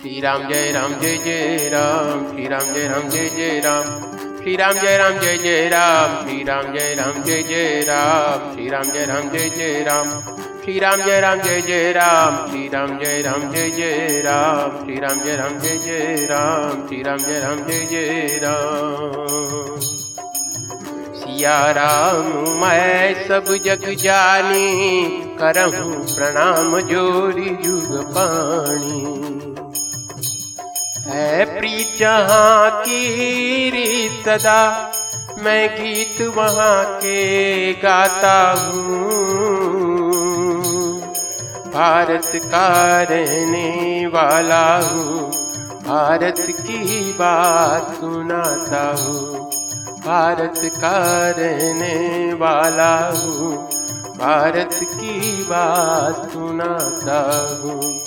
श्री राम जय राम, जय जय राम। श्री राम जय राम, जय जय राम। श्री राम जय राम, जय जय राम। श्री राम जय राम, जय जय राम। श्री राम जय राम, जय जय राम। श्री राम जय राम, जय जय राम। श्री राम जय राम, जय जय राम। श्री राम जय राम, जय जय राम। श्री राम जय राम, जय जय राम। सिया राम, मैं सब जग जानी, करहूँ प्रणाम जोरी जुग पाणी है प्रीत जहाँ की रीत सदा मैं गीत वहाँ के गाता हूँ। भारत का रहने वाला हूँ। भारत की बात सुनाता हूँ। भारत का रहने वाला हूँ। भारत की बात सुनाता हूँ।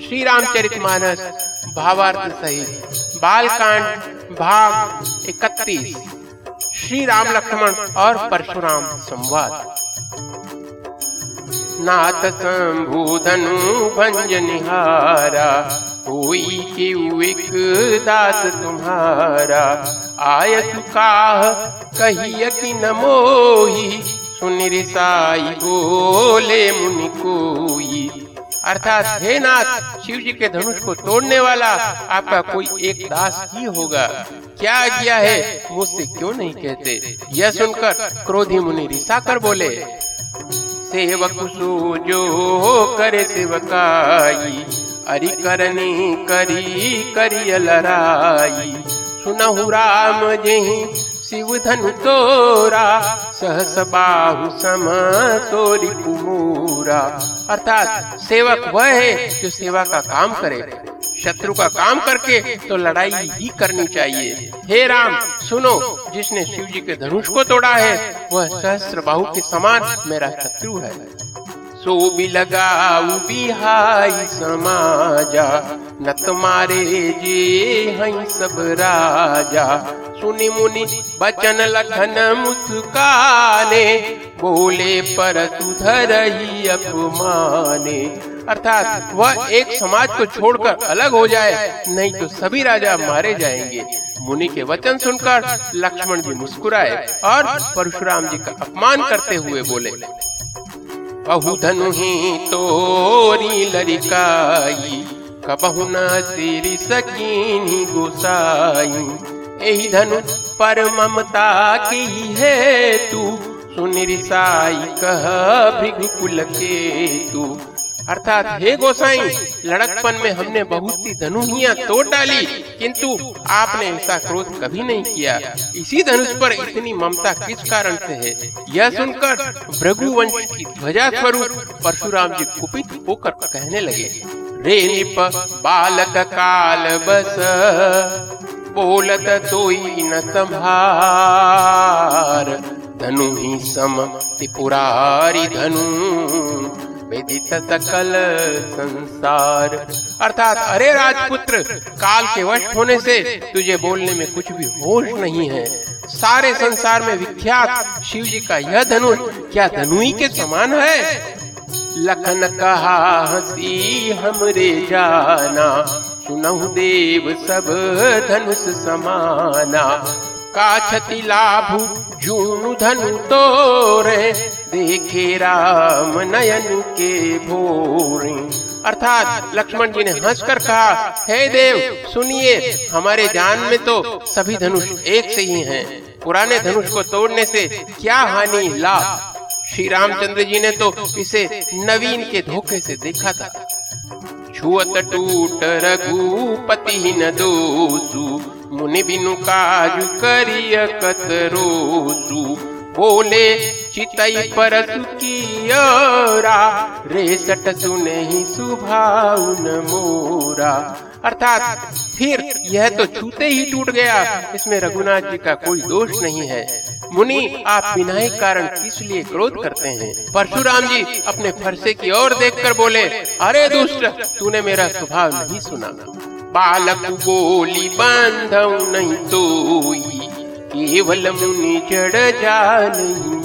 श्री रामचरित मानस भावार्थ सहित। बालकांड, भाग इकतीस। श्री राम लक्ष्मण और परशुराम संवाद। नाथ शंभुधनु भंज निहारा, हुई क्यों दास तुम्हारा? आय सुकाह कहिय कि न मोही सुन रिसाई बोले मुनि कोई। अर्थात हे नाथ, शिव जी के धनुष को तोड़ने वाला आपका कोई एक दास ही होगा। क्या किया है, मुझसे क्यों नहीं कहते? यह सुनकर क्रोधी मुनि रिसा कर बोले, सेवक सो जो करे सेवकाई, अरि करनी करी करी लड़ाई सुनहु राम जही शिव धनु तोरा, सहस बाहु सम तोरी कुमूरा अर्थात सेवक वह है जो सेवा का काम करे। शत्रु का काम करके तो लड़ाई ही करनी चाहिए। हे राम, सुनो, जिसने शिव जी के धनुष को तोड़ा है, वह सहस्त्र बाहु के समान मेरा शत्रु है। सो भी लगाऊ बिहाई समाजा न तुम्हारे जे हई सब राजा। सुनि मुनि बचन लखन मुस्काने, बोले पर सुधर ही अपमाने। अर्थात वह एक समाज को छोड़कर अलग हो जाए, नहीं तो सभी राजा मारे जाएँगे। मुनि के वचन सुनकर लक्ष्मण जी मुस्कुराए और परशुराम जी का अपमान करते हुए बोले बहु धनु ही तोरी लड़िकाई, कबहु न सिर सकीनी गोसाई। एही धनु पर ममता की है तू सुन साई कह भृगुकुल के तू अर्थात, हे गोसाई, लड़कपन में हमने बहुत सी धनुहियाँ तोड़ डाली, किंतु आपने ऐसा क्रोध कभी नहीं किया। इसी धनुष पर इतनी ममता किस कारण से है? यह सुनकर भृगुवंश की ध्वजा स्वरूप परशुराम जी कुपित होकर कहने लगे रे निप बालक काल बस, बोलत तोई न संभार धनु ही सम त्रिपुरारी धनु वेदित सकल संसार। अर्थात, अरे राजपुत्र, काल के वश होने से तुझे बोलने में कुछ भी होश नहीं है। सारे संसार में विख्यात शिव जी का यह धनुष क्या धनुई के समान है? लखन कहा, हसी हमरे जाना, सुनहु देव सब धनुष समाना। का छति लाभु जूनु धनु तोरे देखे राम नयन के भोरे। अर्थात लक्ष्मण जी ने हंसकर कहा, हे देव, सुनिए, हमारे जान में तो सभी धनुष एक से ही हैं। पुराने धनुष को तोड़ने से क्या हानि, लाभ? श्री रामचंद्र जी ने तो इसे नवीन के धोखे से देखा था। छुअत टूट रघुपति न दोसु मुनि बिनु काजु करिय कतरोसु बोले चितई परसु कियोरा रेसट सुने ही सुभाउन मोरा। अर्थात, फिर यह तो छूते ही टूट गया। इसमें रघुनाथ जी का कोई दोष नहीं है। मुनि, आप बिना ही कारण किस लिए क्रोध करते हैं? परशुराम जी अपने फरसे की ओर देखकर बोले, अरे दुष्ट, तूने मेरा स्वभाव नहीं सुना बालक बोली बांधव नहीं तो केवल मुनि चढ़ जा नहीं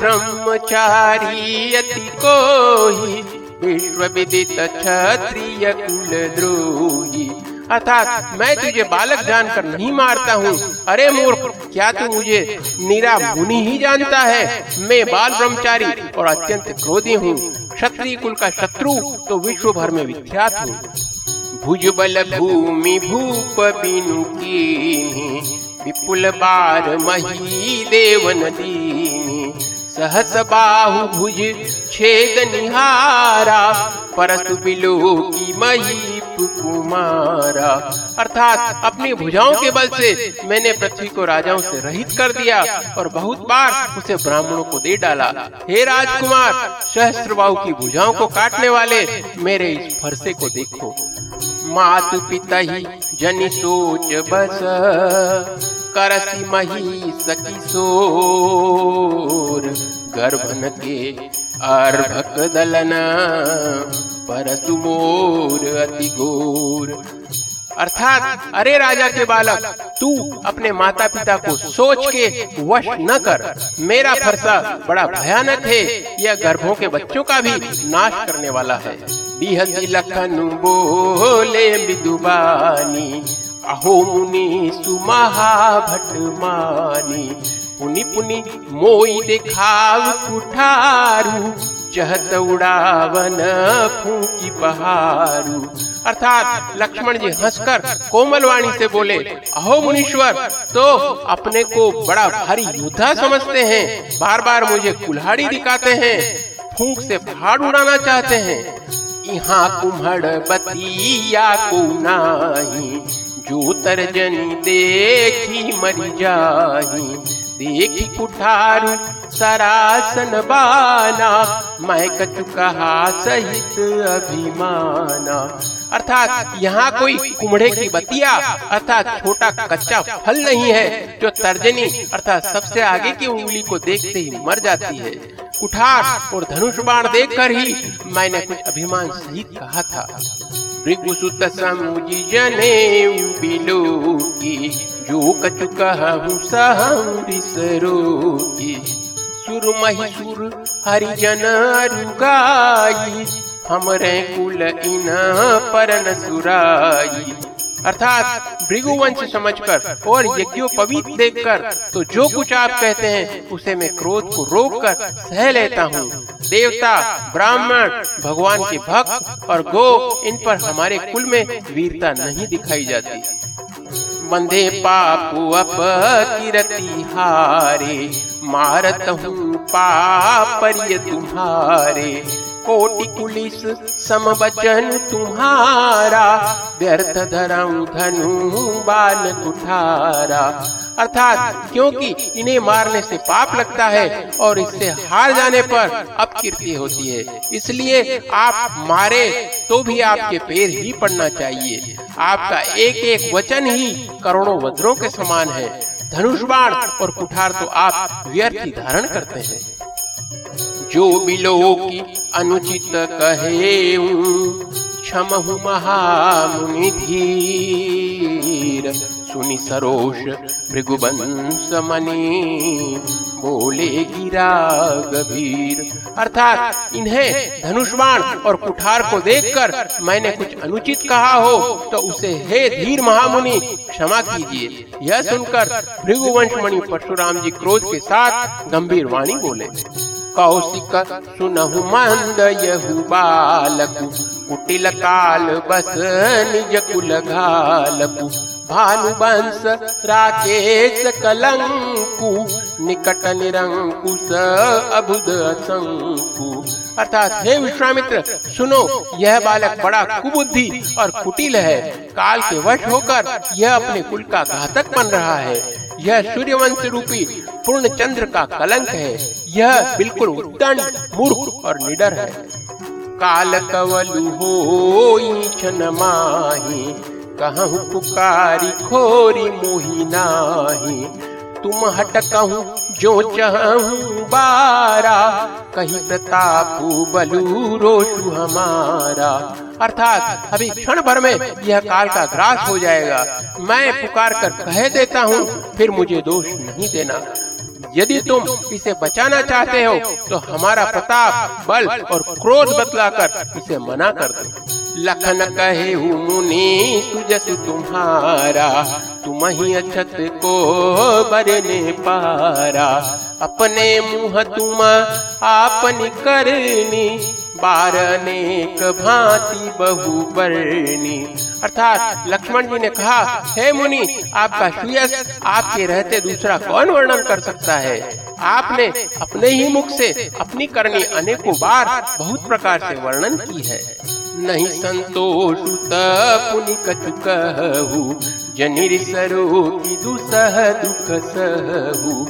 ब्रह्मचारी अति कोही विश्व विदित क्षत्रिय कुल द्रोही अर्थात मैं तुझे बालक जानकर नहीं मारता हूँ। अरे मूर्ख, क्या तू मुझे निरा मुनि ही जानता है? मैं बाल ब्रह्मचारी और अत्यंत क्रोधी हूँ। क्षत्रिय कुल का शत्रु तो विश्व भर में विख्यात हूँ। भुज बल भूमि भूप बिनु की विपुल बार मही देवन दीनी सहस बाहु भुज छेद निहारा। परसु बिलो की मही कुमारा अर्थात अपनी भुजाओं के बल से मैंने पृथ्वी को राजाओं से रहित कर दिया और बहुत बार उसे ब्राह्मणों को दे डाला। हे राजकुमार, सहस्त्र की भुजाओं को काटने वाले मेरे इस फरसे को देखो। मातु पिता ही जनि सोच बस। करसी मही सकी सोर। गर्भन के अर्भक दलना। परसु मोर अति गोर अर्थात, अरे राजा के बालक, तू अपने माता पिता को सोच के वश न कर। मेरा फरसा बड़ा भयानक है, यह गर्भों के बच्चों का भी नाश करने वाला है। बिहसी लखन बोले विदुबानी, अहो मुनि सुमहा भट मानी। पुनि पुनि मोई देखाव कुठारू चहत उड़ावन फूकी बहारू। अर्थात लक्ष्मण जी हंसकर कोमल वाणी से बोले, अहो मुनीश्वर तो अपने को बड़ा भारी योद्धा समझते हैं। बार बार मुझे कुल्हाड़ी दिखाते हैं, फूक से पहाड़ उड़ाना चाहते हैं। यहाँ कुम्हड़ बतिया को नाही, जो तर्जनी देखी मरी जाही। देखी कुठारू सरासन बाना मैं कहा सहित अभिमाना। अर्थात यहाँ कोई कुमड़े की बतिया, अर्थात छोटा कच्चा फल नहीं है जो तर्जनी, अर्थात सबसे आगे की उंगली को देखते ही मर जाती है। कुठार और धनुष बाण देखकर ही मैंने कुछ अभिमान सहित कहा था। भृगुसुत समुजी जने बिलो की जो कछु कहूँ की सुर महिसुर हरिजन रुगाई हमरे कुल इन परन सुराई। अर्थात भृगुवंश समझकर और यज्ञोपवीत देखकर तो जो कुछ आप कहते हैं, उसे मैं क्रोध को रोक कर सह लेता हूँ। देवता, ब्राह्मण, भगवान के भक्त और गो, इन पर हमारे कुल में वीरता नहीं दिखाई जाती। बंधे पापु अप किरती हारे मारत हूँ पापरिय तुम्हारे। कोटि कुलिस सम बचन तुम्हारा, व्यर्थ धरऊ धनु बाल कुठारा। अर्थात क्योंकि इन्हें मारने से पाप लगता है और इससे हार जाने पर अपकीर्ति होती है। इसलिए आप मारे तो भी आपके पैर ही पड़ना चाहिए। आपका एक एक वचन ही करोड़ों वज्रों के समान है। धनुष बाण और कुठार तो आप व्यर्थ ही धारण करते हैं। जो बिलो की अनुचित कहे क्षमहु महामुनि धीर। सुनि सरोष भृगुवंश मनी बोले गिरा गभीर। अर्थात इन्हें धनुष्वाण और कुठार को देखकर मैंने कुछ अनुचित कहा हो तो उसे हे धीर महामुनि, क्षमा कीजिए। यह सुनकर भृगुवंश मणि परशुराम जी क्रोध के साथ गंभीर वाणी बोले। कौशिक सुनहु मंद यहु बालकु। कुटिल काल बस निज कुल घालकु भानुवंश राकेश कलंकु। निकट निरंकुश अभुद शंकु। अर्थात, हे विश्वामित्र, सुनो, यह बालक बड़ा कुबुद्धि और कुटिल है। काल के वश होकर यह अपने कुल का घातक बन रहा है। यह सूर्यवंश रूपी पूर्ण चंद्र का कलंक है। यह बिल्कुल उद्दंड मूर्ख और निडर है। काल कवलु हो छन माही, कहूँ पुकारी खोरी मोही नाही। तुम हट कहूँ जो चाहूँ बारा, कही प्रताप बलू रोशु हमारा। अर्थात, अभी क्षण भर में यह काल का ग्रास हो जाएगा। मैं पुकार कर कह देता हूँ, फिर मुझे दोष नहीं देना। यदि तुम इसे बचाना चाहते हो तो हमारा प्रताप, बल और क्रोध बतलाकर इसे मना कर दो। लखन कहे मुनि, सुजस तुम्हारा, तुम ही अछत को बरने पारा। अपने मुँह तुम आपन करनी बारनेक भांति बहु बरनी अर्थात लक्ष्मण जी ने कहा, हे मुनि, आपका सुयस आपके रहते दूसरा कौन वर्णन कर सकता है? आपने अपने ही मुख से अपनी करनी अनेकों बार बहुत प्रकार से वर्णन की है। नहीं संतोष पुनि कछु कहू, जनिर सरो की दुसह दुख सहू।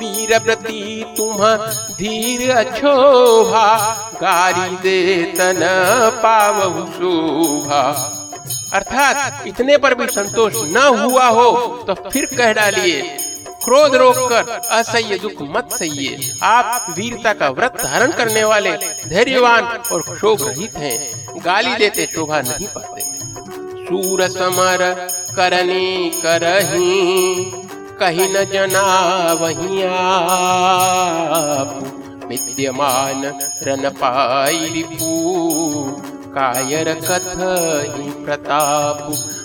वीर प्रति तुम धीर अछोभा गारी दे तन पावहु शोभा। अर्थात इतने पर भी संतोष न हुआ हो तो फिर कह डालिए, क्रोध रोककर असह्य दुख मत सहिए। आप वीरता का व्रत धारण करने वाले धैर्यवान और क्षोभ रहित हैं, गाली देते शोभा नहीं पाते। सूर समर करनी करही कही न जना वही विद्यमान रन पाई रिपू कायर कथ ही प्रताप।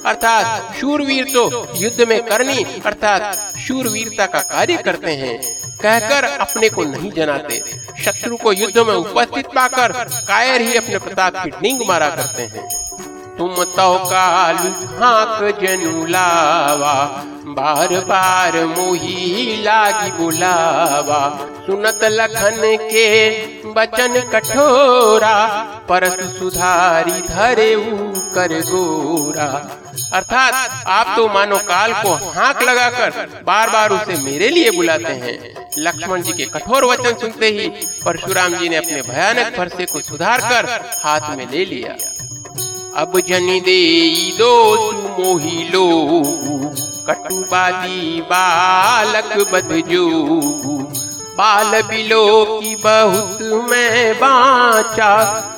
अर्थात शूरवीर तो युद्ध में करनी अर्थात शूरवीरता का कार्य करते हैं। कहकर अपने को नहीं जनाते। शत्रु को युद्ध में उपस्थित पाकर कायर ही अपने प्रताप की डिंग मारा करते हैं। तुम तो कालू खाक जनु लावा, बार बार मोही लागी बुलावा। सुनत लखन के बचन कठोरा, परस सुधारी धरे कर गोरा। अर्थात आप तो मानो काल को हाक लगाकर बार बार उसे मेरे लिए बुलाते हैं। लक्ष्मण जी के कठोर वचन सुनते ही परशुराम जी ने अपने भयानक फरसे को सुधार कर हाथ में ले लिया। अब जनी दे दो मोही लो बालक बदजो। बाल बिलो की बहुत मैं बाचा,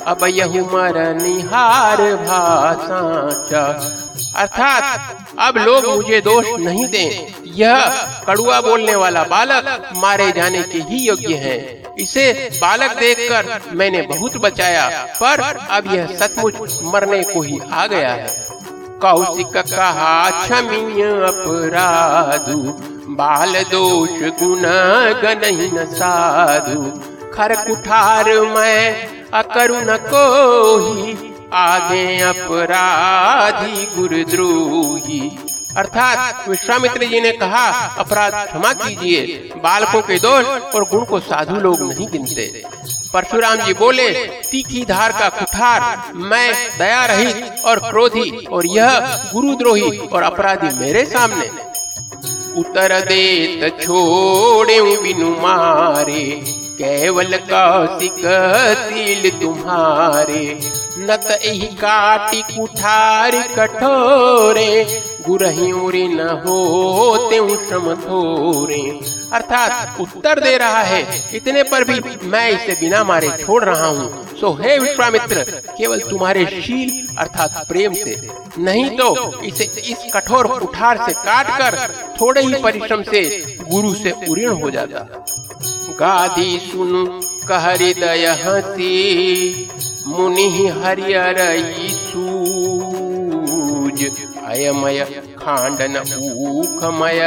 अब यह मर निहार भाषा अर्थात अब लोग मुझे दोष नहीं दें। यह कड़ुआ बोलने वाला बालक मारे जाने के ही योग्य है। इसे बालक देखकर मैंने बहुत बचाया, पर अब यह सचमुच मरने को ही आ गया है। कौशिक कहा क्षमीय अपराधु, बाल दोष गुण गन साधु। खर कुठार मैं अकरुण को ही आगे अपराधी गुरुद्रोही। अर्थात विश्वामित्र जी ने कहा, अपराध क्षमा कीजिए। बालकों के दोष और गुण को साधु लोग नहीं गिनते। परशुराम जी बोले, तीखी धार का कुठार, मैं दया रहित और क्रोधी और यह गुरुद्रोही और अपराधी मेरे सामने। उतर देत छोड़े बिनु मारे, केवल कौशिक सील तुम्हारे। नत एही काटी कुठार कठोरे गुरही न हो श्रम थोरे अर्थात उत्तर दे रहा है, इतने पर भी मैं इसे बिना मारे छोड़ रहा हूँ। सो हे विश्वामित्र, केवल तुम्हारे शील अर्थात प्रेम से, नहीं तो इसे इस कठोर कुठार से काट कर थोड़े ही परिश्रम से गुरु से उऋण हो जाता। गाधी सुन कहृदय हसी, मुनि हरियर सूज अयमय खांडन ऊखमय।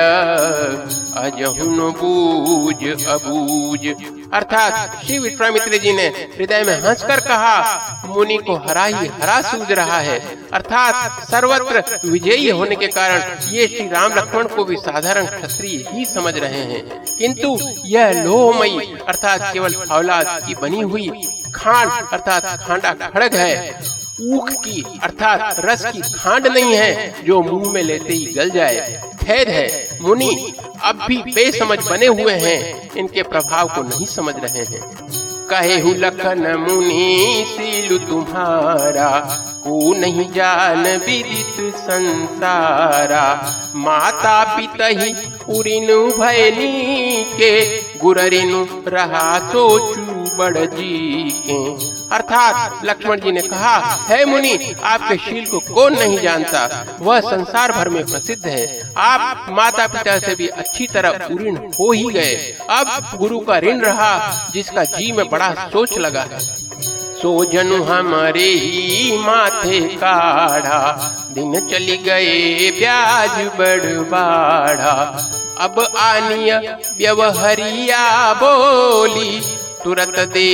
अजहुन बूज अबूज अर्थात श्री विश्वामित्र जी ने हृदय में हंसकर कहा, मुनि को हरा ही हरा सूझ रहा है। अर्थात सर्वत्र विजयी होने के कारण ये श्री राम लक्ष्मण को भी साधारण क्षत्रिय ही समझ रहे हैं। किंतु यह लोहमयी, अर्थात केवल औलाद की बनी हुई खांड अर्थात खांडा खड़ग है। ऊख की, अर्थात रस की खांड नहीं है, जो मुँह में लेते ही गल जाए। खेद है, मुनि, अब भी बेसमझ बने हुए हैं। इनके प्रभाव को नहीं समझ रहे हैं। कहे लखन मुनि, सीलु तुम्हारा, को नहीं जान विदित संसारा। माता पिता ही उरिनु भयनी के, गुररिनु रहा सोचू बड़ जी के अर्थात लक्ष्मण जी ने कहा, है मुनि, आपके शील को कौन नहीं जानता? वह संसार भर में प्रसिद्ध है। आप माता पिता से भी अच्छी तरह ऋण हो ही गए। अब गुरु का ऋण रहा, जिसका जी में बड़ा सोच लगा है। सो जनु हमारे ही माथे काढ़ा, दिन चली गए, ब्याज बड़ बाढ़ा। अब आनिय व्यवहरिया बोली तुरंत दे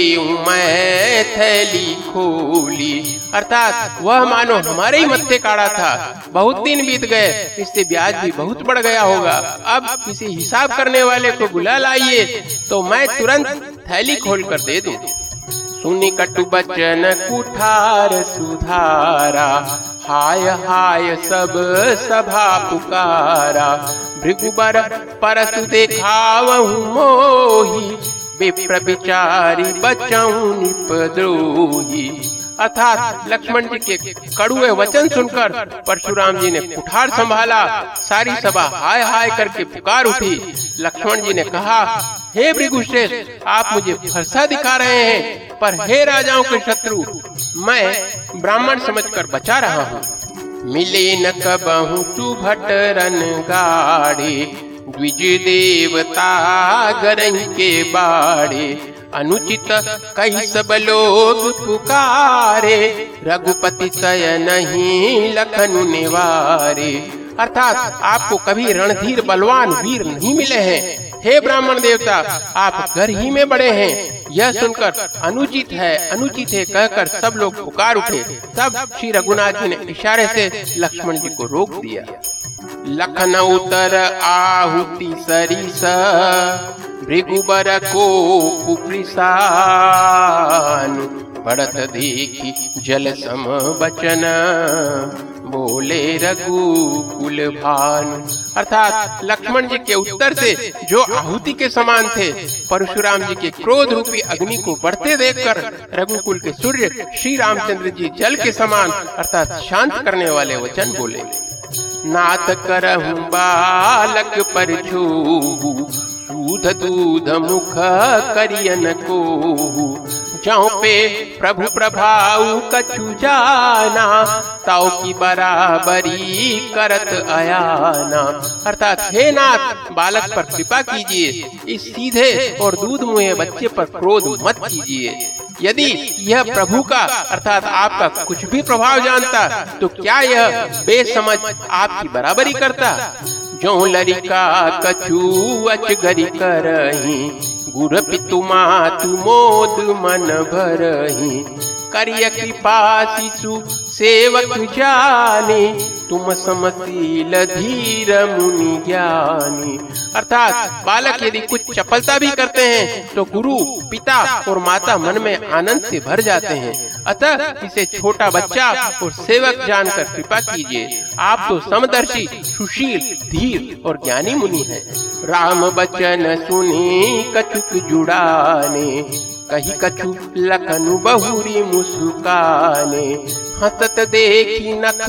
मैं थैली खोली। अर्थात वह मानो हमारे ही मत्थे काड़ा था। बहुत दिन बीत गए, इससे ब्याज भी बहुत बढ़ गया होगा। अब किसी हिसाब करने वाले को बुला लाइए तो मैं तुरंत थैली खोल कर दे दूँ। सुनी कटु बचन कुठार सुधारा, हाय हाय सब सभा पुकारा। भृगुबर परस देखावहु मोही विप्र विचारी बचाऊ निपद्रोही। अर्थात लक्ष्मण जी के कड़ुए वचन सुनकर परशुराम जी ने कुठार संभाला, सारी सभा हाय हाय करके पुकार उठी। लक्ष्मण जी ने कहा, हे भृगुश्रेष्ठ, आप मुझे फरसा दिखा रहे हैं, पर हे राजाओं के शत्रु, मैं ब्राह्मण समझकर बचा रहा हूँ। मिले न कबहू तू भट रन गाड़ी द्विज देवता गरही के बाड़े, अनुचित कही सब लोग पुकारे, रघुपति सय नहीं लखन निवारे। अर्थात आपको कभी रणधीर, बलवान वीर नहीं मिले हैं। हे ब्राह्मण देवता, आप घर ही में बड़े हैं। यह सुनकर अनुचित है अनुचित है कहकर सब लोग पुकार उठे। तब श्री रघुनाथ जी ने इशारे से लक्ष्मण जी को रोक दिया। लखन उतर आहुति सरिस, भृगुबर को कुपृसान पड़त देखी जल सम बचन, बोले रघुकुल भानु। अर्थात लक्ष्मण जी के उत्तर से जो आहुति के समान थे, परशुराम जी के क्रोध रूपी अग्नि को बढ़ते देखकर रघुकुल के सूर्य श्री रामचंद्र जी जल के समान, अर्थात शांत करने वाले वचन बोले। नाथ करहु बालक पर दूध दूध मुख करियन को जौ पे प्रभु प्रभाव कछु जाना, ताऊ की बराबरी करत अयाना अर्थात, हे नाथ, बालक पर कृपा कीजिए, इस सीधे और दूध मुहे बच्चे पर क्रोध मत कीजिए। यदि यह प्रभु का, अर्थात आपका कुछ भी प्रभाव जानता तो क्या यह बेसमझ आपकी बराबरी करता? जो लरिका कछु अच गरी करही पितु तुमोद मोद मन भरही। करिय कृपा शिशु सेवक जानी, तुम समशील धीर मुनि ज्ञानी। अर्थात बालक यदि कुछ चपलता भी करते हैं तो गुरु, पिता और माता मन में आनंद से भर जाते हैं। अतः इसे छोटा बच्चा और सेवक जानकर कृपा कीजिए। आप तो समदर्शी, सुशील, धीर और ज्ञानी मुनि हैं। राम बचन सुनी कछुक जुड़ाने, कही कछु लखनु बहुरी मुस्काने। हसत देखी नख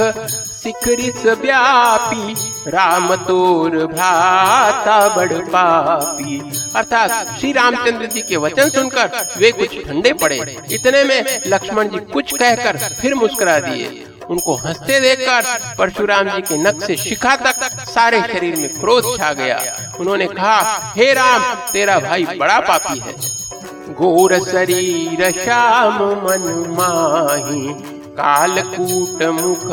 शिखरिस व्यापी, राम तोर भ्राता बड़ पापी। अर्थात श्री रामचंद्र जी के वचन सुनकर वे कुछ ठंडे पड़े। इतने में लक्ष्मण जी कुछ कहकर फिर मुस्कुरा दिए। उनको हँसते देखकर परशुराम जी के नख से शिखा तक सारे शरीर में क्रोध छा गया। उन्होंने कहा, हे राम, तेरा भाई बड़ा पापी है। घोर शरीर श्याम मन माही कालकूट मुख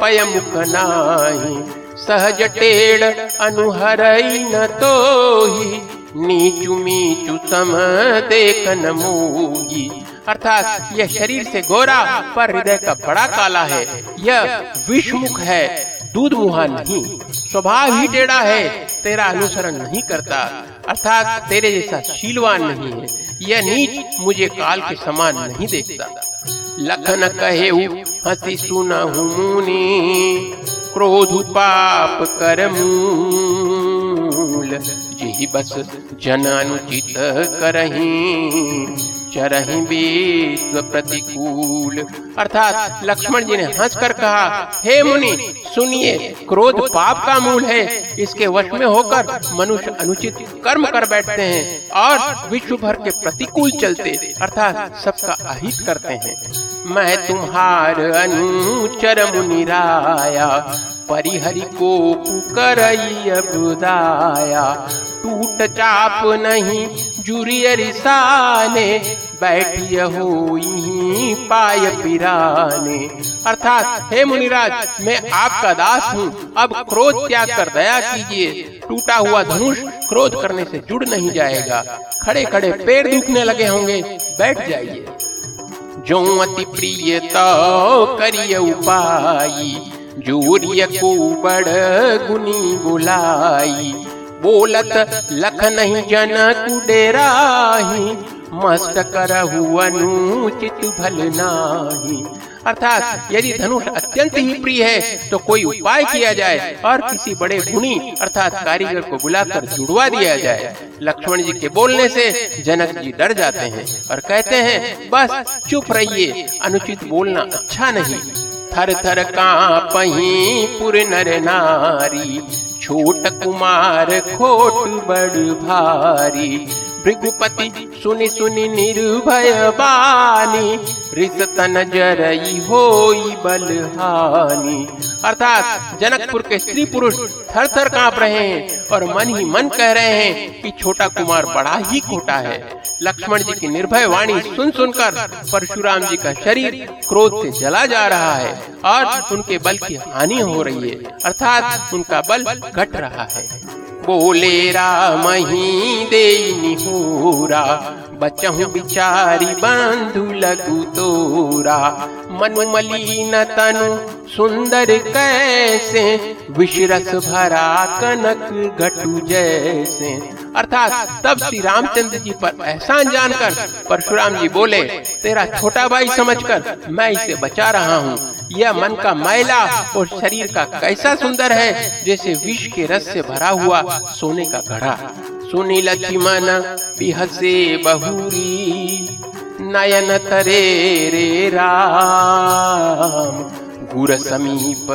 पय मुख नाही, सहज टेढ़ अनुहर न तो ही नीचु मीचु सम देखन मोही। अर्थात यह शरीर से गोरा पर हृदय का बड़ा काला है, यह विषमुख है, दूध मुहा नहीं, स्वभाव ही टेढ़ा है, तेरा अनुसरण नहीं करता। अर्थात तेरे जैसा शीलवान नहीं है, यह नीच मुझे काल के समान नहीं देखता। लखन कहे हसी सुना मुनि क्रोध पाप कर मूल जी बस जन अनुचित करही। चरही विश्व प्रतिकूल। अर्थात लक्ष्मण जी ने हंसकर कहा, हे मुनि, सुनिए, क्रोध पाप का मूल है। इसके वश में होकर मनुष्य अनुचित कर्म कर बैठते हैं और विश्व भर के प्रतिकूल चलते, अर्थात सबका अहित करते हैं। मैं तुम्हार अनुचर मुनिराया परिहरि को पुकरई बुदाया टूट चाप नहीं जुरिय रिसाने बैठिय हो पाय पिराने। अर्थात, हे मुनिराज, मैं आपका दास हूँ, अब क्रोध त्याग कर दया कीजिए। टूटा हुआ धनुष क्रोध करने से जुड़ नहीं जाएगा। खड़े खड़े पैर दुखने लगे होंगे, बैठ जाइए। जो अति प्रिय तो करिय उपाई जूर्य को बड़ गुनी बुलाई। बोलत लख नहीं जन मस्त करहु भल नाही. अर्थात, यदि धनुष अत्यंत ही प्रिय है तो कोई उपाय किया जाए और किसी बड़े गुणी, अर्थात कारीगर को बुलाकर जुड़वा दिया जाए। लक्ष्मण जी के बोलने से जनक जी डर जाते हैं और कहते हैं, बस, चुप रहिए, अनुचित बोलना अच्छा नहीं। थर थर कापही पुर नर नारी छोट कुमार खोट बड़ भारी। भृगुपति सुनि सुनि निर्भय बानी रिसतन जरई होई बलहानी। अर्थात जनकपुर के स्त्री पुरुष थर थर काँप रहे हैं और मन ही मन कह रहे हैं कि छोटा कुमार बड़ा ही खोटा है। लक्ष्मण जी की निर्भय वाणी सुन सुनकर परशुराम जी का शरीर क्रोध से जला जा रहा है। और उनके बल की हानि हो रही है, अर्थात उनका बल घट रहा है। बोले राम ही दे निहूरा बचहु बिचारी, बंधु लगु तोरा। मनु मलिन तनु, सुंदर कैसे? विश्रस भरा कनक घटु जैसे। अर्थात तब श्री रामचंद्र जी पर एहसान जानकर परशुराम जी बोले, तेरा छोटा भाई समझकर मैं इसे बचा रहा हूँ। यह मन का मैला और शरीर का कैसा सुंदर है, जैसे विष के रस से भरा हुआ सोने का घड़ा। सुनी लक्ष्मण बिहसे बहुरी नयन तरे रे राम। गुर समीप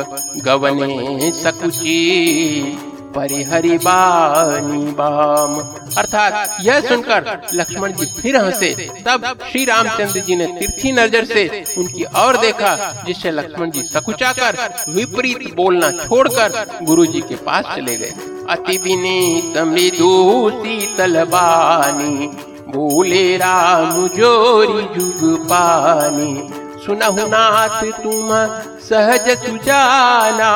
गवने सकुची परिहरि बानी बाम। अर्थात यह सुनकर लक्ष्मण जी फिर हंसे। तब श्री रामचंद्र जी ने तिरछी नज़र से उनकी और देखा, जिससे लक्ष्मण जी सकुचा कर विपरीत बोलना छोड़कर गुरु जी के पास चले गए। अति विनीत मृदु शीतल बानी, बोले राम जोरी जुग पानी। सुनहु नाथ तुम सहज सुजाना,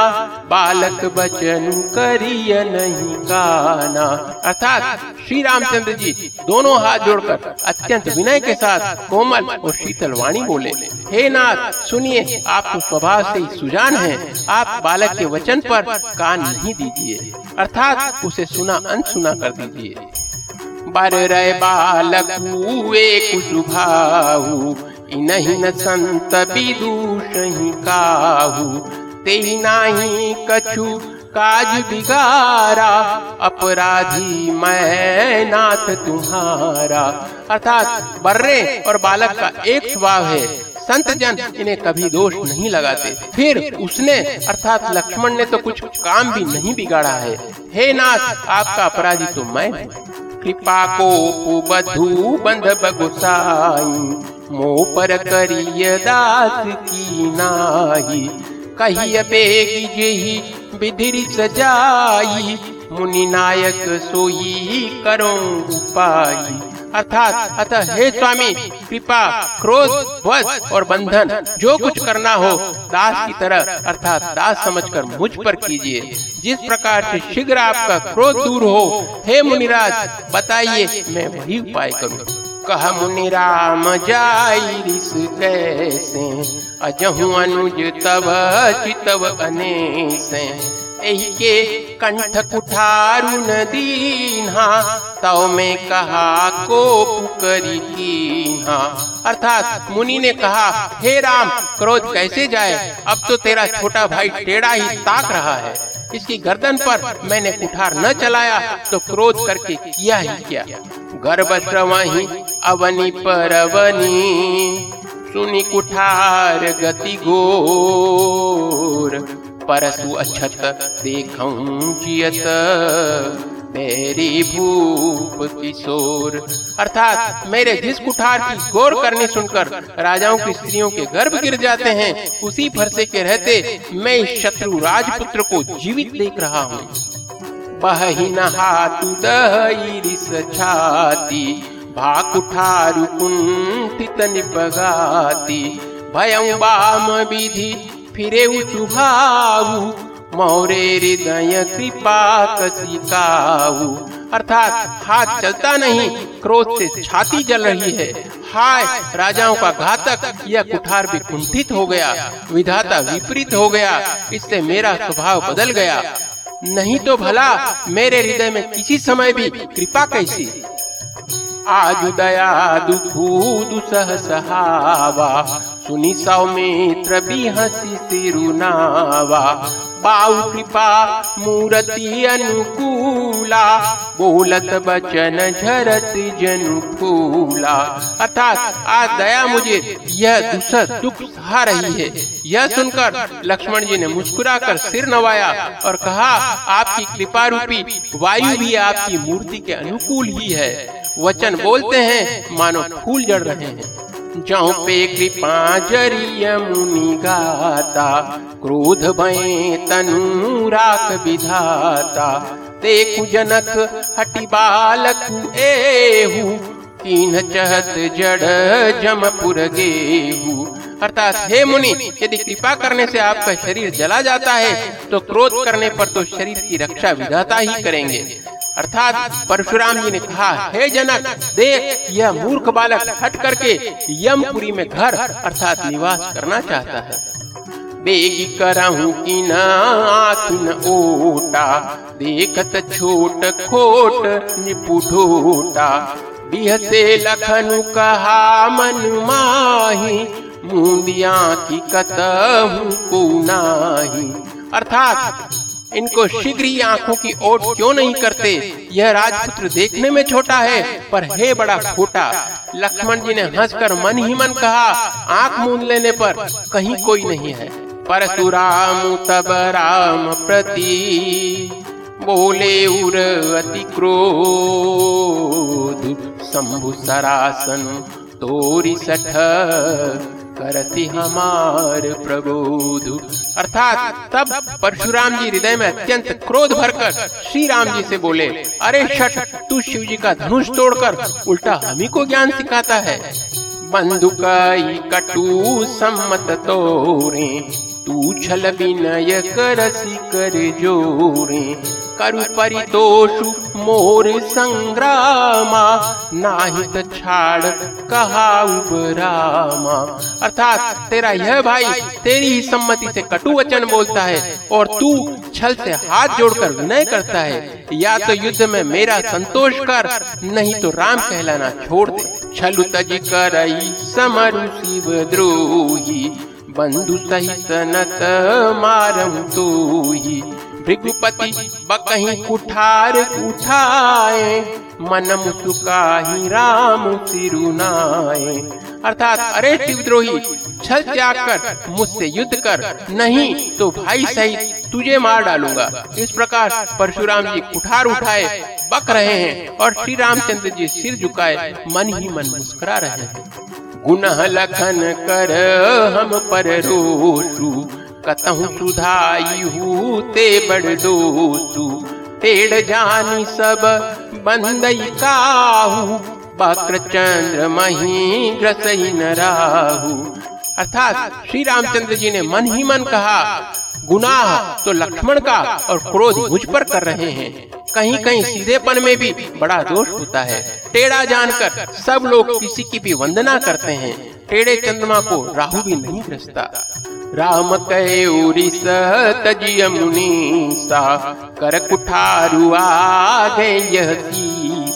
बालक बचन करिय नहीं काना अर्थात श्री रामचंद्र जी दोनों हाथ जोड़कर अत्यंत विनय के साथ कोमल और शीतल वाणी बोले, हे नाथ, सुनिए, आप तो स्वभाव से ही सुजान हैं। आप बालक के वचन पर कान नहीं दीजिए। अर्थात उसे सुना अनसुना कर दीजिए। बर रहे बालक, हुए कुसुभाऊ इनहि न संत विदूष ही काहू। ते नाही कछु काज बिगारा। अपराधी मैं नाथ तुम्हारा। अर्थात बर्रे और बालक का एक स्वभाव है। संत जन इन्हें कभी दोष नहीं लगाते। फिर उसने, अर्थात लक्ष्मण ने तो कुछ काम भी नहीं बिगाड़ा है। हे नाथ, आपका अपराधी तो मैं कृपा को बधु बंध बगुसाई मोह पर करिय दास की नाही। कही बेगी जेही सजाई, मुनि नायक सोई करो उपाई। अर्थात, अतः हे स्वामी कृपा क्रोध वध और बंधन, जो कुछ करना हो, दास की तरह, अर्थात दास समझकर मुझ पर कीजिए। जिस प्रकार से शीघ्र आपका क्रोध दूर हो, हे मुनिराज, बताइए, मैं वही उपाय करूँ। कह मुनि राम अजहु अनुज तब चितव अनेसे। के कंठ कुठारु न दीन्हा तव में कहा को पुकरी कीन्हा। अर्थात मुनि ने कहा, हे राम, क्रोध कैसे जाए? अब तो तेरा छोटा भाई टेढ़ा ही ताक रहा है। इसकी गर्दन पर मैंने कुठार न चलाया तो क्रोध करके किया ही क्या? गर्भ श्रवही अवनी पर अवनी सुनी कुठार गति गोर परसु अछत देखूँ जियत। मेरी भूप किशोर अर्थात मेरे जिस कुठार की गौर करनी सुनकर राजाओं की स्त्रियों के गर्भ गिर जाते हैं, उसी फरसे के रहते मैं इस शत्रु राजपुत्र को जीवित देख रहा हूँ। बही नहातु दहिरिस छाती भाकुठारु कुंठित निपगाती। भयं बाम विधि फिरे सुभाऊ मोरे हृदय कृपा कसिकाऊ अर्थात हाथ चलता नहीं, क्रोध से छाती जल रही है। हाय, राजाओं का घातक, यह कुठार भी कुंठित हो गया। विधाता विपरीत हो गया। इससे मेरा स्वभाव बदल गया। नहीं तो भला, मेरे हृदय में किसी समय भी कृपा कैसी? आज दया दुखू दुसह सहावा सुनी सौमित्र हसी सिरुनावा पाऊ कृपा मूर्ति अनुकूला, बोलत बचन झरत जनु फूला। अर्थात आज दया मुझे, यह दूसर दुख सहा रही है। यह सुनकर लक्ष्मण जी ने मुस्कुराकर सिर नवाया और कहा, आपकी कृपा रूपी वायु भी आपकी मूर्ति के अनुकूल ही है। वचन बोलते हैं, मानो फूल जड़ रहे हैं। जौ पे कृपा जरिय मुनि गाता, क्रोध भय तनु राख विधाता। देखु जनक हटि बालक एहू कीन चहत जड़ जमपुर गेहू। अर्थात, हे मुनि, यदि कृपा करने से आपका शरीर जला जाता है तो क्रोध करने पर तो शरीर की रक्षा विधाता ही करेंगे। अर्थात परशुराम जी ने कहा, हे जनक, देख, यह मूर्ख बालक हट करके यमपुरी में घर, अर्थात निवास करना चाहता है। बेगी करहूं की नाथुन ओटा, देखत छोट खोट निपुठोटा बिहसे लखनु कहा, मन माही, मुंदिया की कतहू को नाही? अर्थात इनको शीघ्र ही आँखों की ओट क्यों नहीं करते? यह राजपुत्र देखने में छोटा है, पर है बड़ा खोटा, लक्ष्मण जी ने हंसकर मन ही मन कहा, आँख मूंद लेने पर कहीं कोई नहीं है। परशुराम तब राम प्रति बोले उर अति क्रोध, शंभु सरासन तोरी सठ करती हमार प्रबोध। अर्थात तब परशुराम जी हृदय में अत्यंत क्रोध भरकर श्री राम जी से बोले, अरे छठ तू शिव जी का धनुष तोड़कर उल्टा हमी को ज्ञान सिखाता है। बंदुकाई कटु सम्मत तोरे, तू छल विनय करसी कर जोरे। करु परितोषु मोर संग्रामा, नाहित छाड़ कहा रामा अर्थात तेरा यह भाई तेरी ही सम्मति से कटु वचन बोलता है और तू छल से हाथ जोड़कर विनय करता है। या तो युद्ध में मेरा संतोष कर, नहीं तो राम कहलाना छोड़ दे। छलु तज कर समरु शिव द्रोही, बंधु सहित नत मारम तू ही भृगुपति बकही कुठार उठाए मन मुसुकाही राम सिरुनाए अर्थात, अरे शिवद्रोही, छल त्याग कर, मुझसे युद्ध कर, नहीं तो भाई सहित तुझे मार डालूँगा। इस प्रकार परशुराम जी कुठार उठाए, बक रहे हैं और श्री रामचंद्र जी सिर झुकाए, मन ही मन मुस्कुरा रहे हैं। गुनह लखन कर हम पर रोसु कतहु सुधाई ते बड़ दोसु टेढ़ जानी सब बंदई काहू। बक्र चंद्र मही ग्रसई न राहु। अर्थात श्री रामचंद्र जी ने मन ही मन कहा, गुनाह तो लक्ष्मण का और क्रोध मुझ पर कर रहे हैं। कहीं कहीं सीधेपन में भी बड़ा दोष होता है। टेढ़ा जानकर सब लोग किसी की भी वंदना करते हैं। टेढ़े चंद्रमा को राहु भी नहीं ग्रसता राम कहे कयूरी तजिय मुनीसा कर कुठारु आगे यह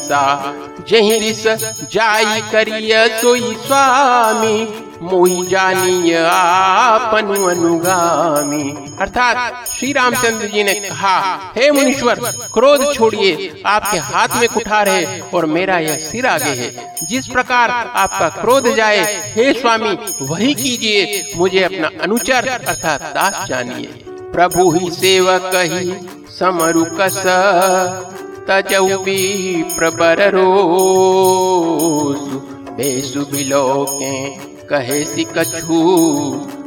सा जही रिस जाई करिय सोई स्वामी, मोही जानी आपन अनुगामी। अर्थात श्री रामचंद्र जी ने कहा, हे मुनीश्वर, क्रोध छोड़िए, आपके हाथ में कुठार है और मेरा यह सिर आगे है। जिस प्रकार आपका क्रोध जाए, हे स्वामी, वही कीजिए मुझे अपना अनुचर अर्थात दास जानिए। प्रभु ही सेवक ही समरुकस तजऊ भी प्रबर रोसु। बेसु बिलोके कहे सि कछु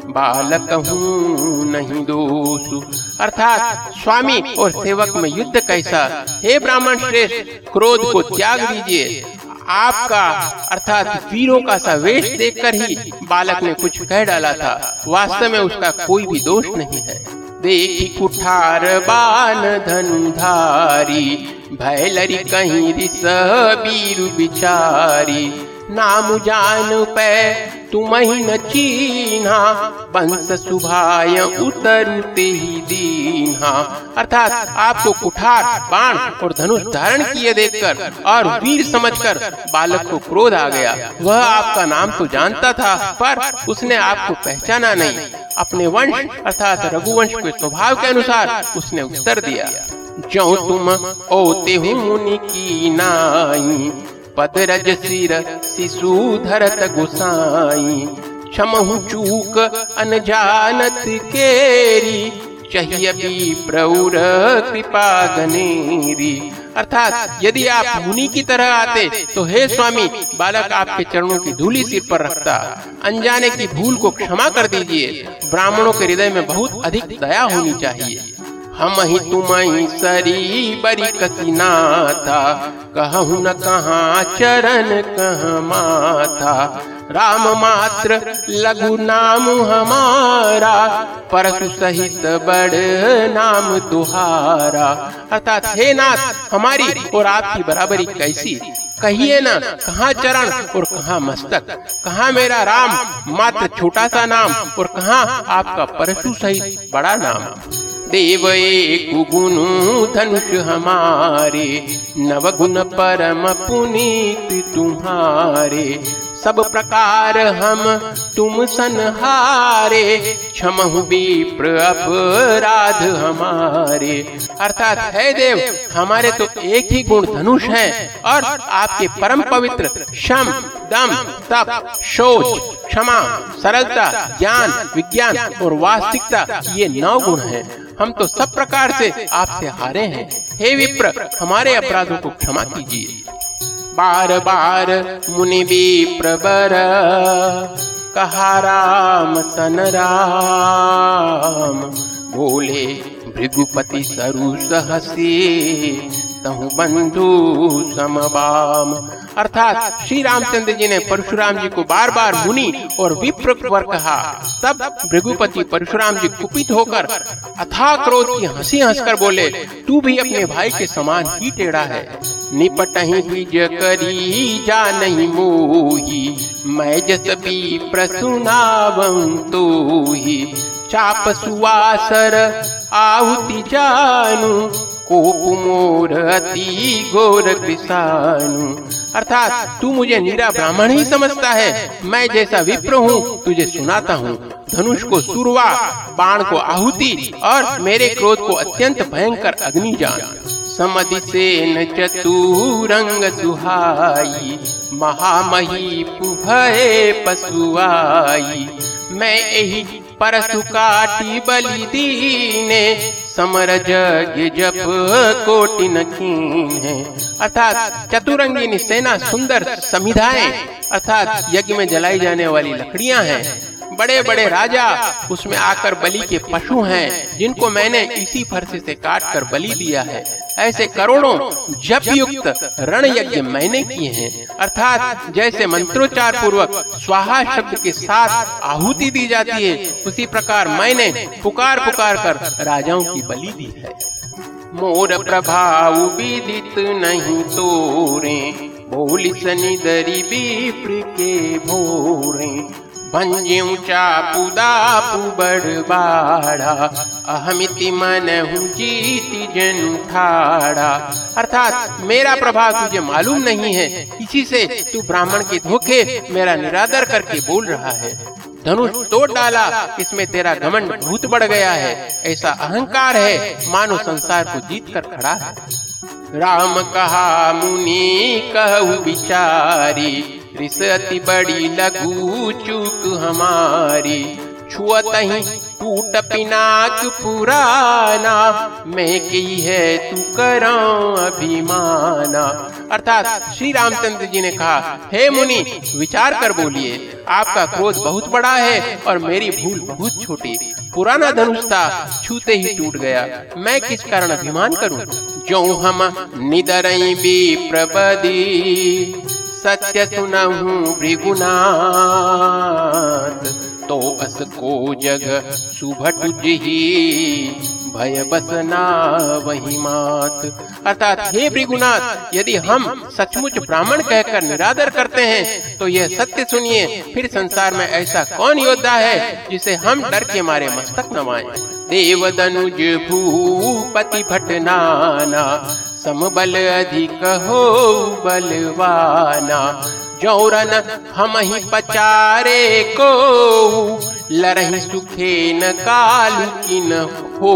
बालक हूँ नहीं दोषु अर्थात स्वामी और सेवक में युद्ध कैसा? हे ब्राह्मण श्रेष्ठ, क्रोध को त्याग दीजिए। आपका, अर्थात वीरों का सा वेश देखकर ही बालक ने कुछ कह डाला था। वास्तव में उसका कोई भी दोष नहीं है। देखी कुठार बान धनुधारी, भैलरी कहीं रिस बीरु बिचारी। नाम जान पे, तुम ही न चीन्हा। बंस सुभाय उतरते ही दीन्हा। अर्थात आपको कुठार, बाण और धनुष धारण किए देखकर और वीर समझकर बालक को क्रोध आ गया। वह आपका नाम तो जानता था, पर उसने आपको पहचाना नहीं। अपने वंश, अर्थात रघुवंश के स्वभाव के अनुसार उसने उत्तर दिया। जो तुम ओते हूँ मुनि की नाई पदरज सिर शिशु धरत गुसाई, क्षमहु चूक अनजानत केरी, चाहिए भी प्रौर कृपा गनेरी। अर्थात यदि आप मुनि की तरह आते तो हे स्वामी, बालक आपके चरणों की धूली सिर पर रखता। अनजाने की भूल को क्षमा कर दीजिए। ब्राह्मणों के हृदय में बहुत अधिक दया होनी चाहिए। हम ही तुम सरी बरी कसीना था कहू न कहा, चरण कह माथा। राम मात्र लघु नाम हमारा परशु सहित बड़ नाम तुहारा अर्थात, हे नाथ, हमारी और आपकी बराबरी कैसी? कहिए न, कहा चरण और कहा मस्तक? कहा मेरा राम, मात्र छोटा सा नाम और कहा आपका परशु सहित बड़ा नाम? देव एक गुण धनुष हमारे नवगुण परम पुनीत तुम्हारे। सब प्रकार हम तुम सनहारे क्षम विप्र अपराध हमारे। अर्थात, है देव, हमारे तो एक ही गुण धनुष है, और आपके परम पवित्र शम, दम, तप, शोच, क्षमा, सरलता, ज्ञान, विज्ञान और वास्तविकता ये नौ गुण हैं। हम तो सब प्रकार से आपसे हारे हैं। हे विप्र, हमारे अपराधों को क्षमा कीजिए। बार बार मुनि भी प्रबर। कहा राम, सन राम, बोले भृगुपति सरु सहसी, तहु बंधु समबाम। अर्थात श्री रामचंद्र जी ने परशुराम जी को बार बार मुनि और विप्र पर कहा। तब भृगुपति परशुराम जी कुपित होकर अथा क्रोध की हँसी हंसकर बोले, तू भी अपने भाई के समान ही टेढ़ा है। निपट ही बीज करी जा नहीं मोही। मैं जस भी प्रसुनावं तो ही। चाप सुवासर आहुति जानू, कोप मोर अति घोर कृषाणु अर्थात तू मुझे नीरा ब्राह्मण ही समझता है। मैं जैसा विप्र हूँ, तुझे सुनाता हूँ। धनुष को सुरवा, बाण को आहुति और मेरे क्रोध को अत्यंत भयंकर अग्नि जान समधि से न चतुरंग सुहाई, महामही पुभय पशुआई। मैं यही परसु काटी बलि दीने, समर जग जप कोटि नकीन है अर्थात चतुरंगिनी सेना सुंदर समिधाएँ, अर्थात यज्ञ में जलाई जाने वाली लकड़ियाँ हैं। बड़े बड़े राजा उसमें आकर बलि के पशु हैं जिनको मैंने इसी फरसे से काट कर बलि दिया है। ऐसे करोड़ों जप युक्त रण यज्ञ मैंने किए हैं। अर्थात जैसे मंत्रोच्चार पूर्वक स्वाहा शब्द के साथ आहुति दी जाती है उसी प्रकार मैंने पुकार पुकार कर राजाओं की बलि दी है। मोर प्रभाव विदित नहीं तोरे बोली सनी दरी बीप्र के भोरे। भंज्यू चापु दापु बड़बाड़ा अहमिति मन हूँ जीति जन ठाड़ा। अर्थात, मेरा प्रभाव तुझे मालूम नहीं है, इसी से तू ब्राह्मण के धोखे मेरा निरादर करके बोल रहा है। धनुष तोड़ डाला, इसमें तेरा घमंड भूत बढ़ गया है, ऐसा अहंकार है, मानो संसार को जीत कर खड़ा है। राम कहा, मुनि, कहु विचारी रिस अति बड़ी लघु चूक हमारी। छुअत ही टूट पिनाक पुराना। मैं की है तू करा अभिमाना। अर्थात श्री रामचंद्र जी ने कहा, हे मुनि, विचार कर बोलिए। आपका क्रोध बहुत बड़ा है और मेरी भूल बहुत छोटी। पुराना धनुष था, छूते ही टूट गया। मैं किस कारण अभिमान करूँ? जो हम निदर भी प्रबदी। सत्य सुनहु भृगुनाथ। तो अस को जग सुभट जी भय बसना वही मात। अर्थात हे भृगुनाथ, यदि हम सचमुच ब्राह्मण कहकर निरादर करते हैं तो यह सत्य सुनिए, फिर संसार में ऐसा कौन योद्धा है जिसे हम डर के मारे मस्तक नवाए देव दनुज भूपति भट नाना समबल अधिक हो बलवाना। जौरन हम ही पचारे को, लरही सुखे न काल किन हो।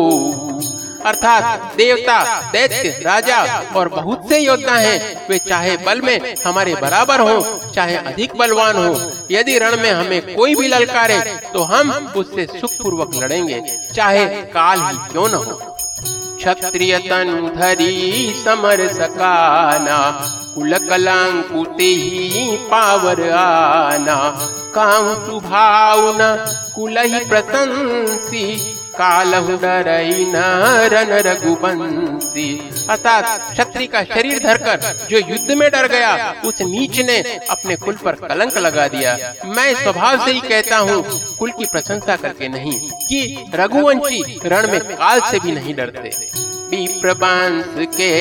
अर्थात देवता, दैत्य, राजा और बहुत से योद्धा हैं, वे चाहे बल में हमारे बराबर हो, चाहे अधिक बलवान हो, यदि रण में हमें कोई भी ललकारे तो हम उससे सुख पूर्वक लड़ेंगे, चाहे काल ही क्यों न हो। क्षत्रियतनुधरी समरसकाना कुलकलाङ्कुतिः पावर आना कां सुभावना कुलैः प्रतंसी कालहु डरई नरन रघुबंसी अर्थात क्षत्रि का शरीर धरकर जो युद्ध में डर गया, उस नीच ने अपने कुल पर कलंक लगा दिया। मैं स्वभाव से ही कहता हूँ, कुल की प्रशंसा करके नहीं, कि रघुवंशी रण में काल से भी नहीं डरते। विप्रवंश के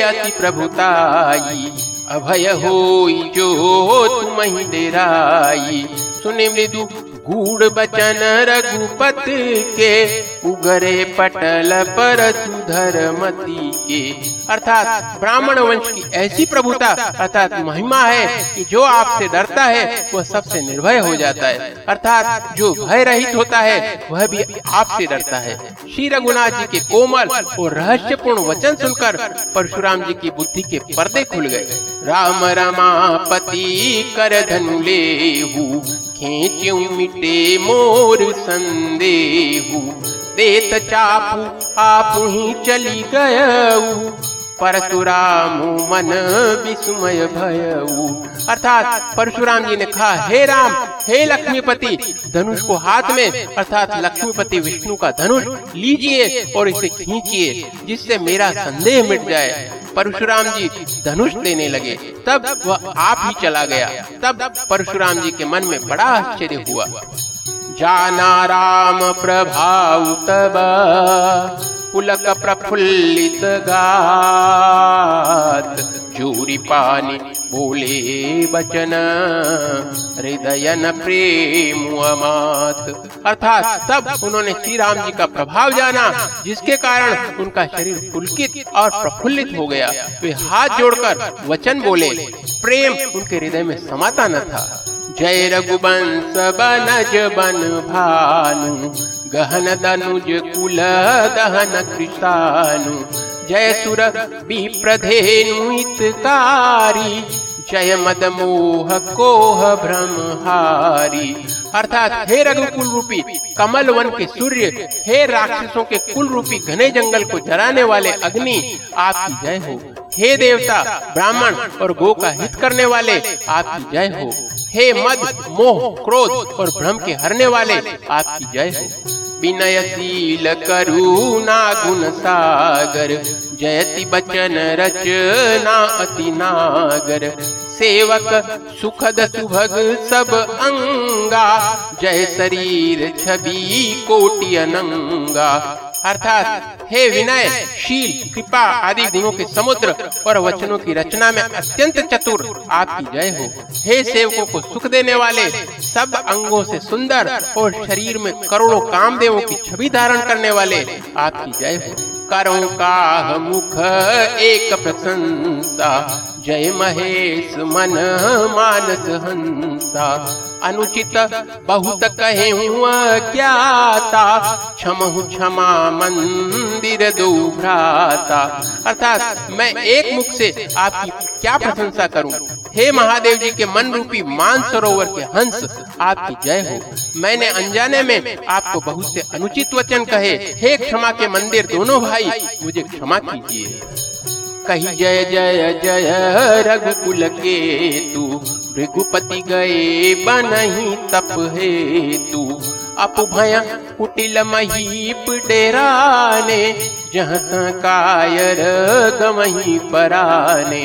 अति प्रभुताई, अभय हो जो तुम ही डेराई सुने मृदु गूढ़ बचन रघुपति के उगरे पटल पर सुधर मती के। अर्थात ब्राह्मण वंश की ऐसी प्रभुता, अर्थात महिमा है कि जो आपसे डरता है, वह सबसे निर्भय हो जाता है। अर्थात जो भय रहित होता है, वह भी आपसे डरता है। श्री रघुनाथ जी के कोमल और रहस्यपूर्ण वचन सुनकर परशुराम जी की बुद्धि के पर्दे खुल गए। राम रमापति कर धनु ले खेचू मिटे मोर संदेहू। देत चापू, आप ही चली गयऊ। परशुराम मन विस्मय भयऊ। अर्थात परशुराम जी ने कहा, हे राम, हे लक्ष्मीपति, धनुष को हाथ में, अर्थात लक्ष्मीपति विष्णु का धनुष लीजिए और इसे खींचिए, जिससे मेरा संदेह मिट जाए। परशुराम जी धनुष देने लगे। तब वह आप ही चला गया। तब परशुराम जी के मन में बड़ा आश्चर्य हुआ। जाना राम प्रभाव तब पुलक प्रफुल्लित गात। चूरी पानी बोले बचन हृदय न प्रेम अमात। अर्थात तब उन्होंने श्री राम जी का प्रभाव जाना, जिसके कारण उनका शरीर पुलकित और प्रफुल्लित हो गया। वे हाथ जोड़कर वचन बोले, प्रेम उनके हृदय में समाता न था। जय रघुवंश बनज बन भानु, गहन दनुज कुल दहन कृषानु। जय सुर विप्रधेनुकारी जय मद मोह कोह ब्रह्महारी अर्थात हे रघुकुल रूपी, कमल वन के सूर्य, हे राक्षसों के कुल रूपी घने जंगल को जलाने वाले अग्नि आपकी जय हो। हे देवता, ब्राह्मण और गो का हित करने वाले आपकी जय हो। हे मद, मोह, क्रोध और भ्रम के हरने वाले, आपकी जय हो। विनयशील करुणा गुण सागर, जयति बचन रचना अति नागर। सेवक सुखद सुभग सब अंगा, जय शरीर छवि कोटि अनंगा। अर्थात, हे विनय, शील, कृपा आदि गुणों के समुद्र और वचनों की रचना में अत्यंत चतुर आपकी जय हो। हे सेवकों को सुख देने वाले, सब अंगों से सुंदर और शरीर में करोड़ों कामदेवों की छवि धारण करने वाले आपकी जय हो। करो का मुख एक प्रशंसा जय महेश मन मानस हंसा। अनुचित बहुत कहे हुआ ज्ञाता क्षम क्षमा मंदिर दो भ्राता अर्थात मैं एक मुख से आपकी क्या प्रशंसा करूँ? हे महादेव जी के मन रूपी मान सरोवर के हंस, आपकी जय हो। मैंने अनजाने में आपको बहुत से अनुचित वचन कहे। हे क्षमा के मंदिर, दोनों भाई, मुझे क्षमा कीजिए। कही, जय जय जय, रघुकुल के तू। भृगुपति गए बनही तप हे तू अप भय कुटिल महीप डेराने, जहाँ कायर गमही पराने।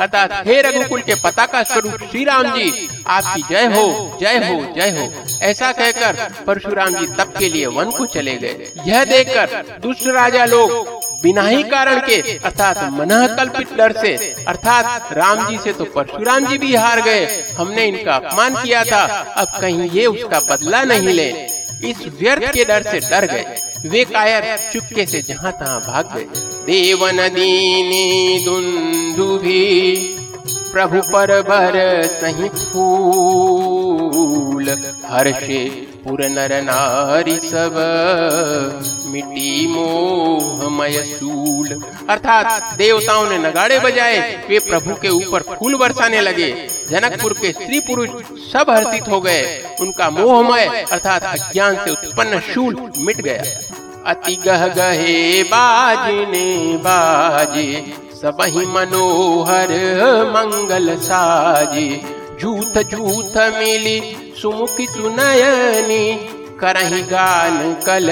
अर्थात हे रघुकुल के पता का स्वरूप श्री राम जी, आपकी जय हो जय हो जय हो। ऐसा कहकर परशुराम जी तप के लिए वन को चले गए। यह देखकर दुष्ट राजा लोग बिना ही कारण के, अर्थात मन कल्पित डर से, अर्थात राम जी से तो परशुराम जी भी हार गए। हमने इनका अपमान किया था। अब कहीं ये उसका बदला नहीं ले। इस व्यर्थ के डर से डर गए। वे कायर चुपके से जहाँ तहाँ भाग गए। देवन दीनी दुंदुभी प्रभु पर बर सही फूल हर्षे पुर नर नारी सब। मिट्टी मोहमय सूल। अर्थात देवताओं ने नगाड़े बजाए, वे प्रभु के ऊपर फूल बरसाने लगे। जनकपुर के स्त्री पुरुष सब हर्षित हो गए। उनका मोहमय, अर्थात अज्ञान से उत्पन्न शूल मिट गया। अति गह गहे बाजने बाजे सब ही मनोहर मंगल साजे। झूठ झूठ मिली सुमुखी सुनयनी, करही गान कल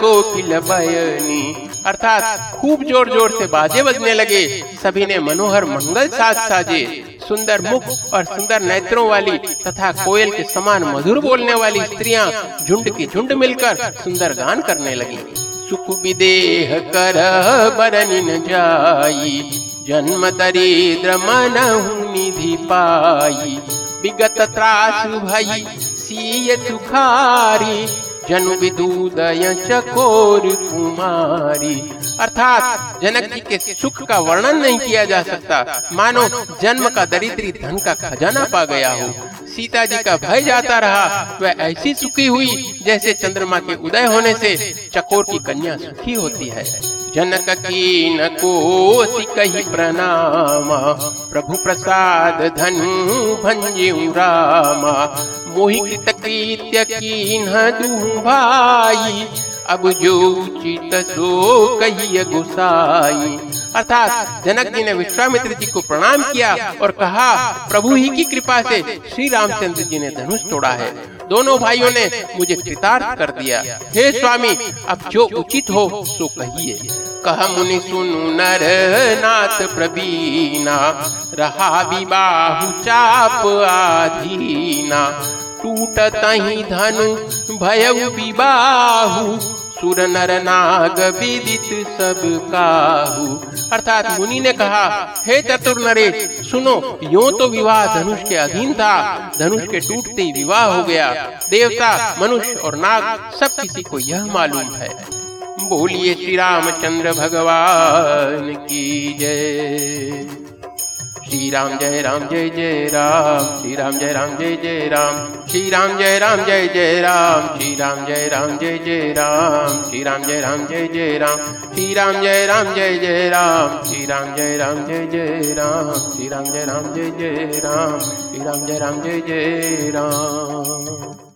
कोकिल बयनी। अर्थात खूब ज़ोर ज़ोर से बाजे बजने लगे। सभी ने मनोहर मंगल साज साजे। सुंदर मुख और सुंदर नेत्रों वाली तथा कोयल के समान मधुर बोलने वाली स्त्रियाँ झुंड की झुंड मिलकर सुंदर गान करने लगी। सुख विदेह कर बरनिन जाई, जन्म दरिद्र मन निधि पाई। विगत त्रास भई सीय सुखारी, जनु विदुदय चकोर कुमारी। अर्थात जनक जी के सुख का वर्णन नहीं किया जा सकता। मानो जन्म का दरिद्री धन का खजाना पा गया हो। सीता जी का भय जाता रहा, वह ऐसी सुखी हुई जैसे चंद्रमा के उदय होने से चकोर की कन्या सुखी होती है। जनक की न को कही प्रणामा। प्रभु प्रसाद धनु भंजू रामा। मोहि कृत कृत्य की न भाई। अब जो उचित सो कहिए गुसाई। अर्थात जनक जी ने विश्वामित्र जी को प्रणाम किया और कहा, प्रभु ही की कृपा से श्री रामचंद्र जी ने धनुष तोड़ा है। दोनों भाइयों ने मुझे कृतार्थ कर दिया। हे स्वामी, अब जो उचित हो, सो कहिए। कह मुनि सुनु नर नाथ प्रवीणा, रहा विबाहु चाप आधीना। टूटत धनु, भय विबाहु। सुर नर नाग विदित सब काहू। अर्थात मुनि ने कहा, हे चतुर नरेश, सुनो, यो तो विवाह धनुष के अधीन था। धनुष के टूटते ही विवाह हो गया। देवता, मनुष्य और नाग, सब किसी को यह मालूम है। बोलिए श्री रामचंद्र भगवान की जय। Shri Ram Jai Ram Jai Jai Ram. Shri Ram Jai Ram Jai Jai Ram. Shri Ram Jai Ram Jai Jai Ram. Shri Ram Jai Ram Jai Jai Ram. Shri Ram Jai Ram Jai Jai Ram. Shri Ram Jai Ram Jai Jai Ram. Shri Ram Jai Ram Jai Jai Ram. Shri Ram Jai Ram Jai Jai Ram. Shri Ram Jai Ram Jai Jai Ram.